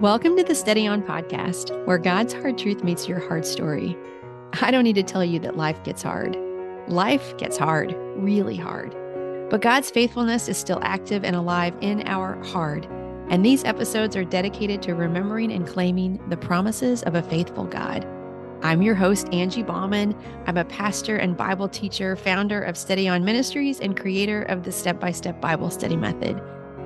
Welcome to the Steady On podcast, where God's hard truth meets your hard story. I don't need to tell you that life gets hard. Life gets hard, really hard. But God's faithfulness is still active and alive in our hard. And these episodes are dedicated to remembering and claiming the promises of a faithful God. I'm your host, Angie Baughman. I'm a pastor and Bible teacher, founder of Steady On Ministries, and creator of the Step by Step Bible Study Method.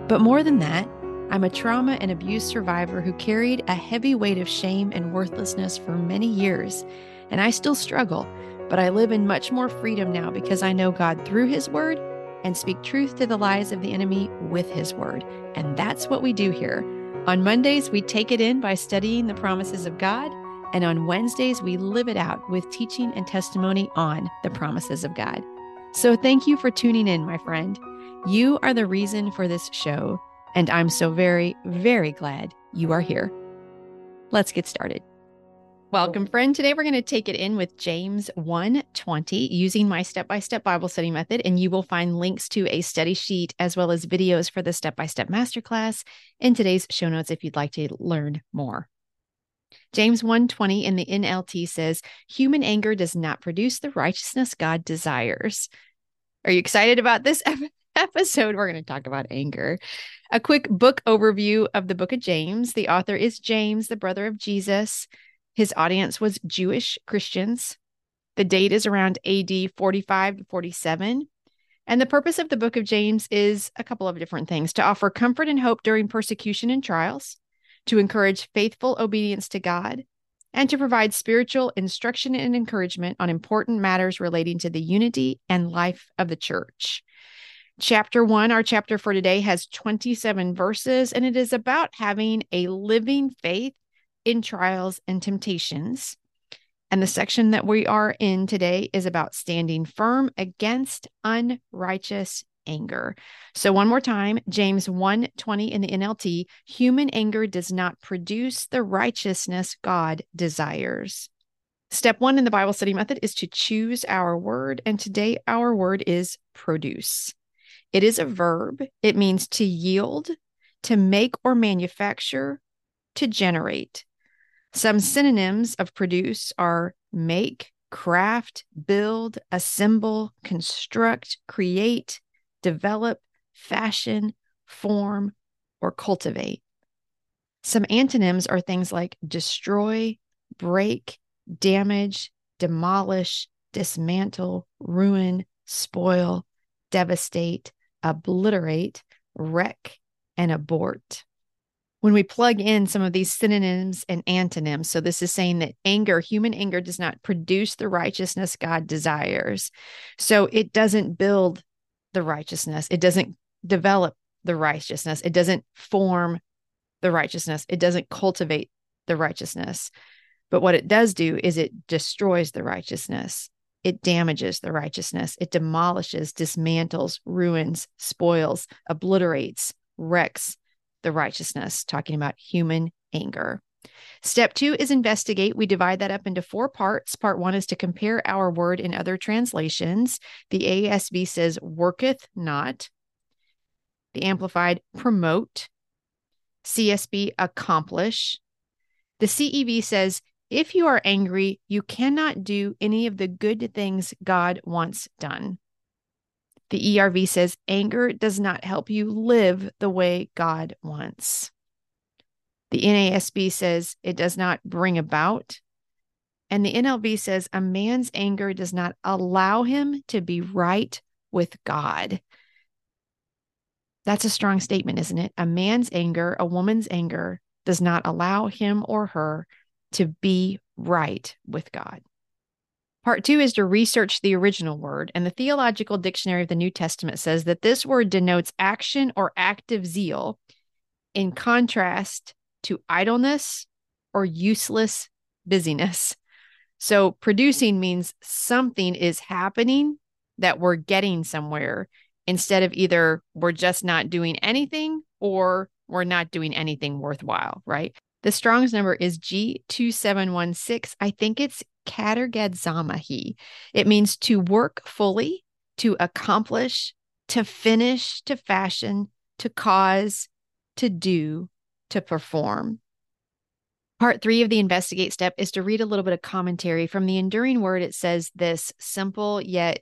But more than that, I'm a trauma and abuse survivor who carried a heavy weight of shame and worthlessness for many years. And I still struggle, but I live in much more freedom now because I know God through His Word and speak truth to the lies of the enemy with His Word. And that's what we do here. On Mondays, we take it in by studying the promises of God. And on Wednesdays, we live it out with teaching and testimony on the promises of God. So thank you for tuning in, my friend. You are the reason for this show. And I'm so very, very glad you are here. Let's get started. Welcome, friend. Today we're going to take it in with James 120 using my step by step Bible study method. And you will find links to a study sheet as well as videos for the step by step masterclass in today's show notes if you'd like to learn more. James 120 in the NLT says, Human anger does not produce the righteousness God desires. Are you excited about this episode? We're going to talk about anger. A quick book overview of the book of James. The author is James, the brother of Jesus. His audience was Jewish Christians. The date is around AD 45 to 47. And the purpose of the book of James is a couple of different things to offer comfort and hope during persecution and trials, to encourage faithful obedience to God, and to provide spiritual instruction and encouragement on important matters relating to the unity and life of the church. Chapter one, our chapter for today, has 27 verses, and it is about having a living faith in trials and temptations. And the section that we are in today is about standing firm against unrighteous anger. So one more time, James 1:20 in the NLT, human anger does not produce the righteousness God desires. Step 1 in the Bible study method is to choose our word, and today our word is produce. It is a verb. It means to yield, to make or manufacture, to generate. Some synonyms of produce are make, craft, build, assemble, construct, create, develop, fashion, form, or cultivate. Some antonyms are things like destroy, break, damage, demolish, dismantle, ruin, spoil, devastate, obliterate, wreck, and abort. When we plug in some of these synonyms and antonyms, so this is saying that anger, human anger, does not produce the righteousness God desires. So it doesn't build the righteousness, it doesn't develop the righteousness, it doesn't form the righteousness, it doesn't cultivate the righteousness. But what it does do is it destroys the righteousness it damages the righteousness. It demolishes, dismantles, ruins, spoils, obliterates, wrecks the righteousness, talking about human anger. Step two is investigate. We divide that up into four parts. Part one is to compare our word in other translations. The ASV says worketh not, the Amplified promote, CSB accomplish. The CEV says if you are angry, you cannot do any of the good things God wants done. The ERV says anger does not help you live the way God wants. The NASB says it does not bring about. And the NLV says a man's anger does not allow him to be right with God. That's a strong statement, isn't it? A man's anger, a woman's anger, does not allow him or her to be right with God. Part two is to research the original word, and the Theological Dictionary of the New Testament says that this word denotes action or active zeal in contrast to idleness or useless busyness. So, producing means something is happening that we're getting somewhere instead of either we're just not doing anything or we're not doing anything worthwhile, right? The Strong's number is G2716. I think it's Katergadzamahi. It means to work fully, to accomplish, to finish, to fashion, to cause, to do, to perform. Part three of the investigate step is to read a little bit of commentary. From the enduring word, it says this simple yet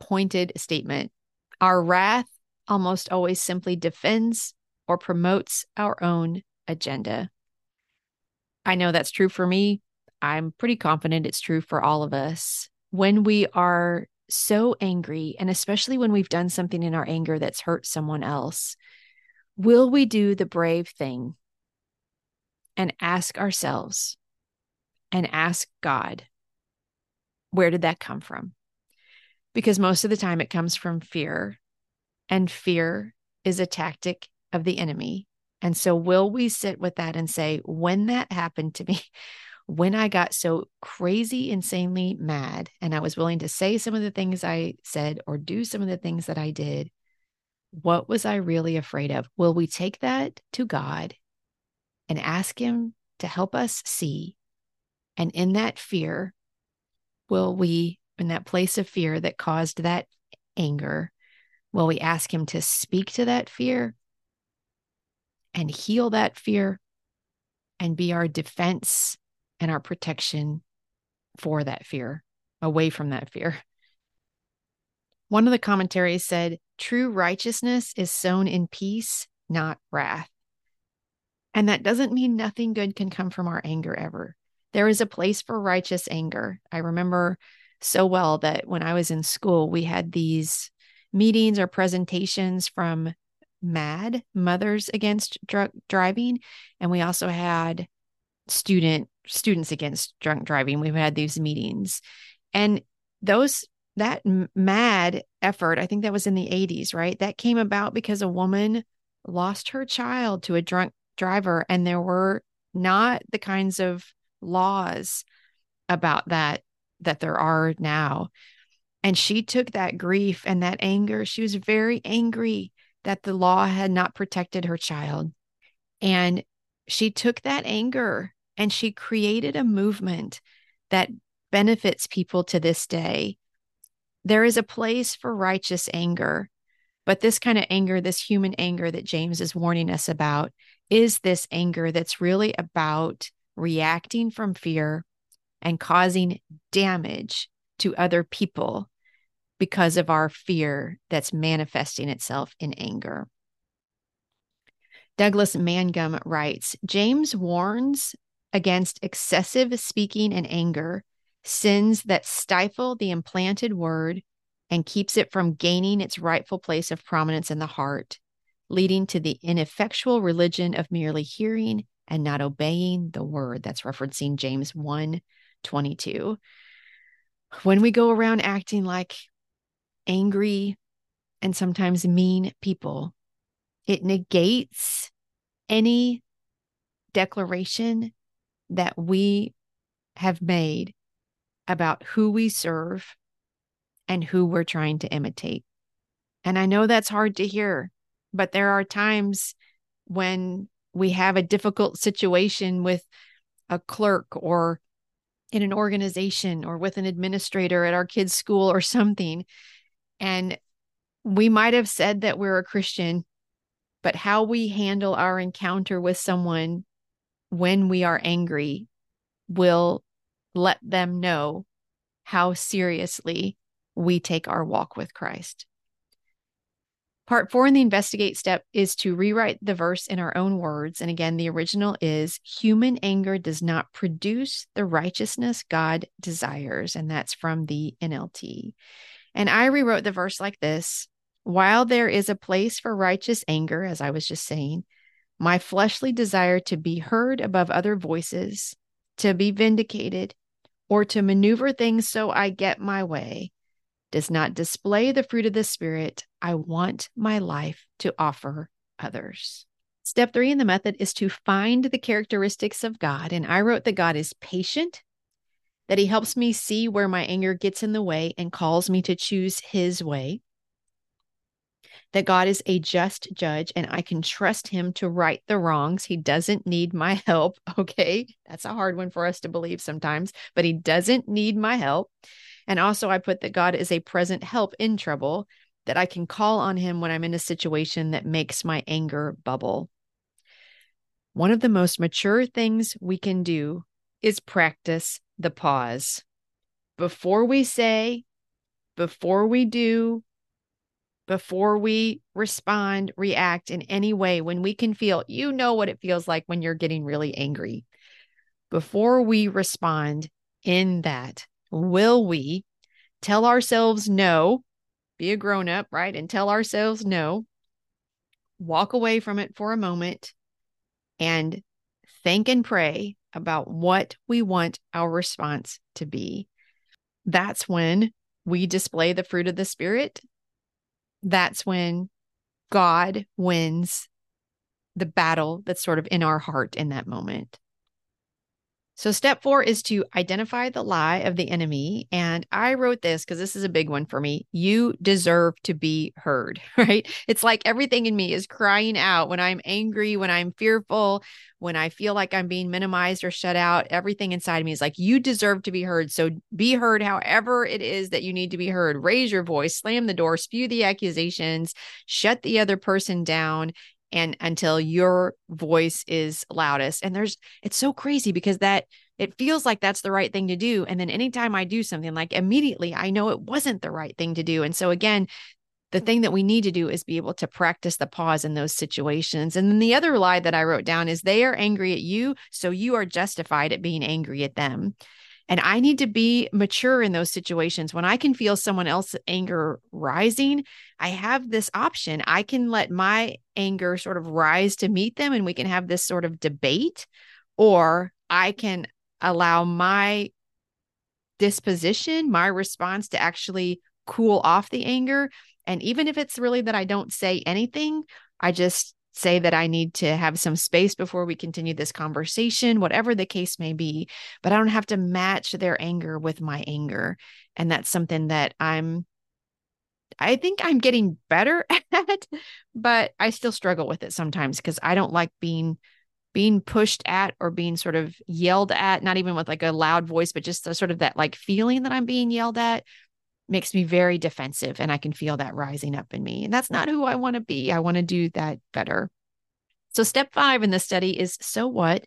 pointed statement Our wrath almost always simply defends or promotes our own agenda. I know that's true for me. I'm pretty confident it's true for all of us. When we are so angry, and especially when we've done something in our anger that's hurt someone else, will we do the brave thing and ask ourselves and ask God, where did that come from? Because most of the time it comes from fear, and fear is a tactic of the enemy. And so, will we sit with that and say, when that happened to me, when I got so crazy, insanely mad, and I was willing to say some of the things I said or do some of the things that I did, what was I really afraid of? Will we take that to God and ask Him to help us see? And in that fear, will we, in that place of fear that caused that anger, will we ask Him to speak to that fear and heal that fear and be our defense and our protection for that fear, away from that fear? One of the commentaries said, True righteousness is sown in peace, not wrath. And that doesn't mean nothing good can come from our anger ever. There is a place for righteous anger. I remember so well that when I was in school, we had these meetings or presentations from MADD, Mothers Against Drunk Driving, and we also had student students against drunk driving. We've had these meetings, and those that mad effort, I think that was in the 80s, right? That came about because a woman lost her child to a drunk driver, and there were not the kinds of laws about that that there are now. And she took that grief and that anger. She was very angry that the law had not protected her child. And she took that anger and she created a movement that benefits people to this day there is a place for righteous anger, but this kind of anger, this human anger that James is warning us about, is this anger that's really about reacting from fear and causing damage to other people because of our fear that's manifesting itself in anger. Douglas Mangum writes James warns against excessive speaking and anger sins that stifle the implanted word and keeps it from gaining its rightful place of prominence in the heart, leading to the ineffectual religion of merely hearing and not obeying the word. That's referencing James 1 22. When we go around acting like angry and sometimes mean people, it negates any declaration that we have made about who we serve and who we're trying to imitate. And I know that's hard to hear, but there are times when we have a difficult situation with a clerk or in an organization or with an administrator at our kids' school or something. And we might have said that we're a Christian, but how we handle our encounter with someone when we are angry will let them know how seriously we take our walk with Christ. Part four in the investigate step is to rewrite the verse in our own words. And again, the original is human anger does not produce the righteousness God desires. And that's from the NLT. And I rewrote the verse like this While there is a place for righteous anger, as I was just saying, my fleshly desire to be heard above other voices, to be vindicated, or to maneuver things so I get my way does not display the fruit of the Spirit I want my life to offer others. Step three in the method is to find the characteristics of God. And I wrote that God is patient, that He helps me see where my anger gets in the way and calls me to choose His way that God is a just judge and I can trust him to right the wrongs. He doesn't need my help. Okay. That's a hard one for us to believe sometimes, but he doesn't need my help. And also, I put that God is a present help in trouble, that I can call on him when I'm in a situation that makes my anger bubble. one of the most mature things we can do is practice the pause. Before we say, before we do, before we respond, react in any way, when we can feel, you know what it feels like when you're getting really angry. Before we respond in that, will we tell ourselves no, be a grown up, right? And tell ourselves no, walk away from it for a moment and think and pray about what we want our response to be. That's when we display the fruit of the Spirit. That's when God wins the battle that's sort of in our heart in that moment. So, step four is to identify the lie of the enemy. And I wrote this because this is a big one for me. You deserve to be heard, right? It's like everything in me is crying out when I'm angry, when I'm fearful, when I feel like I'm being minimized or shut out. Everything inside of me is like, you deserve to be heard. So, be heard however it is that you need to be heard. Raise your voice, slam the door, spew the accusations, shut the other person down, and until your voice is loudest. And there's, it's so crazy because that it feels like that's the right thing to do. And then anytime I do something like immediately, I know it wasn't the right thing to do. And so again, the thing that we need to do is be able to practice the pause in those situations. And then the other lie that I wrote down is they are angry at you, so you are justified at being angry at them. And I need to be mature in those situations. When I can feel someone else's anger rising, I have this option. I can let my anger sort of rise to meet them and we can have this sort of debate, or I can allow my disposition, my response to actually cool off the anger. And even if it's really that I don't say anything, I just say that I need to have some space before we continue this conversation, whatever the case may be. But I don't have to match their anger with my anger. And that's something that I'm, I think I'm getting better at, but I still struggle with it sometimes because I don't like being being pushed at or being sort of yelled at, not even with like a loud voice, but just sort of that like feeling that I'm being yelled at makes me very defensive and I can feel that rising up in me. And that's not who I want to be. I want to do that better. So, step five in the study is so what,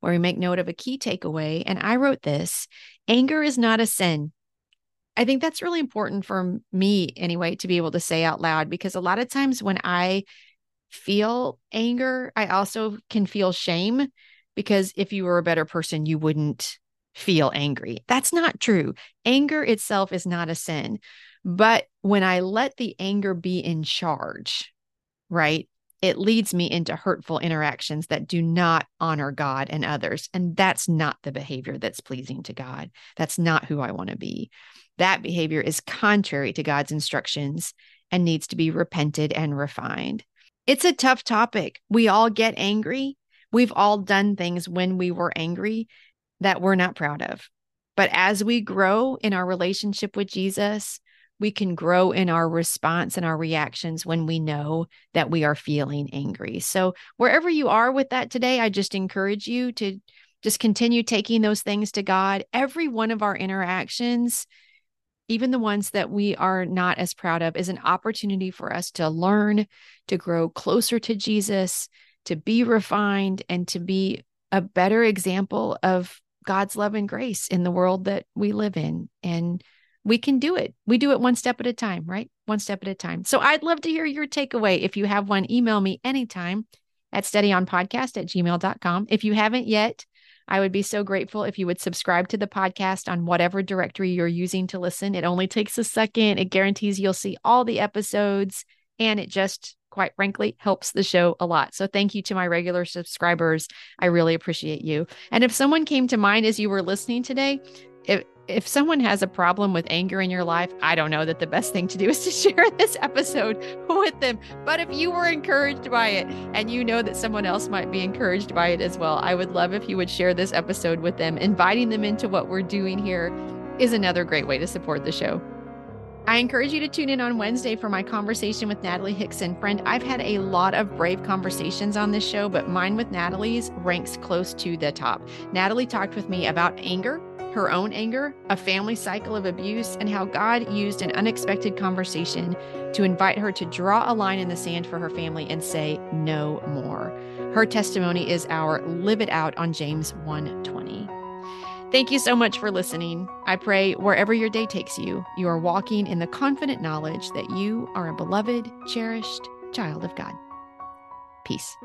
where we make note of a key takeaway. And I wrote this anger is not a sin. I think that's really important for me, anyway, to be able to say out loud because a lot of times when I feel anger, I also can feel shame because if you were a better person, you wouldn't feel angry. That's not true. Anger itself is not a sin. But when I let the anger be in charge, right, it leads me into hurtful interactions that do not honor God and others. And that's not the behavior that's pleasing to God. That's not who I want to be. That behavior is contrary to God's instructions and needs to be repented and refined. It's a tough topic. We all get angry. We've all done things when we were angry that we're not proud of. But as we grow in our relationship with Jesus, we can grow in our response and our reactions when we know that we are feeling angry. So, wherever you are with that today, I just encourage you to just continue taking those things to God. Every one of our interactions, even the ones that we are not as proud of, is an opportunity for us to learn, to grow closer to Jesus, to be refined, and to be a better example of God's love and grace in the world that we live in. And we can do it. We do it one step at a time, right? One step at a time. So I'd love to hear your takeaway. If you have one, email me anytime at steadyonpodcast at gmail.com. If you haven't yet, I would be so grateful if you would subscribe to the podcast on whatever directory you're using to listen. It only takes a second. It guarantees you'll see all the episodes and it just quite frankly helps the show a lot. So thank you to my regular subscribers. I really appreciate you. And if someone came to mind as you were listening today, if if someone has a problem with anger in your life, I don't know that the best thing to do is to share this episode with them. But if you were encouraged by it and you know that someone else might be encouraged by it as well, I would love if you would share this episode with them. Inviting them into what we're doing here is another great way to support the show. I encourage you to tune in on Wednesday for my conversation with Natalie Hickson. Friend, I've had a lot of brave conversations on this show, but mine with Natalie's ranks close to the top. Natalie talked with me about anger her own anger, a family cycle of abuse, and how God used an unexpected conversation to invite her to draw a line in the sand for her family and say no more. Her testimony is our live it out on James 1:20. Thank you so much for listening. I pray wherever your day takes you, you are walking in the confident knowledge that you are a beloved, cherished child of God. Peace.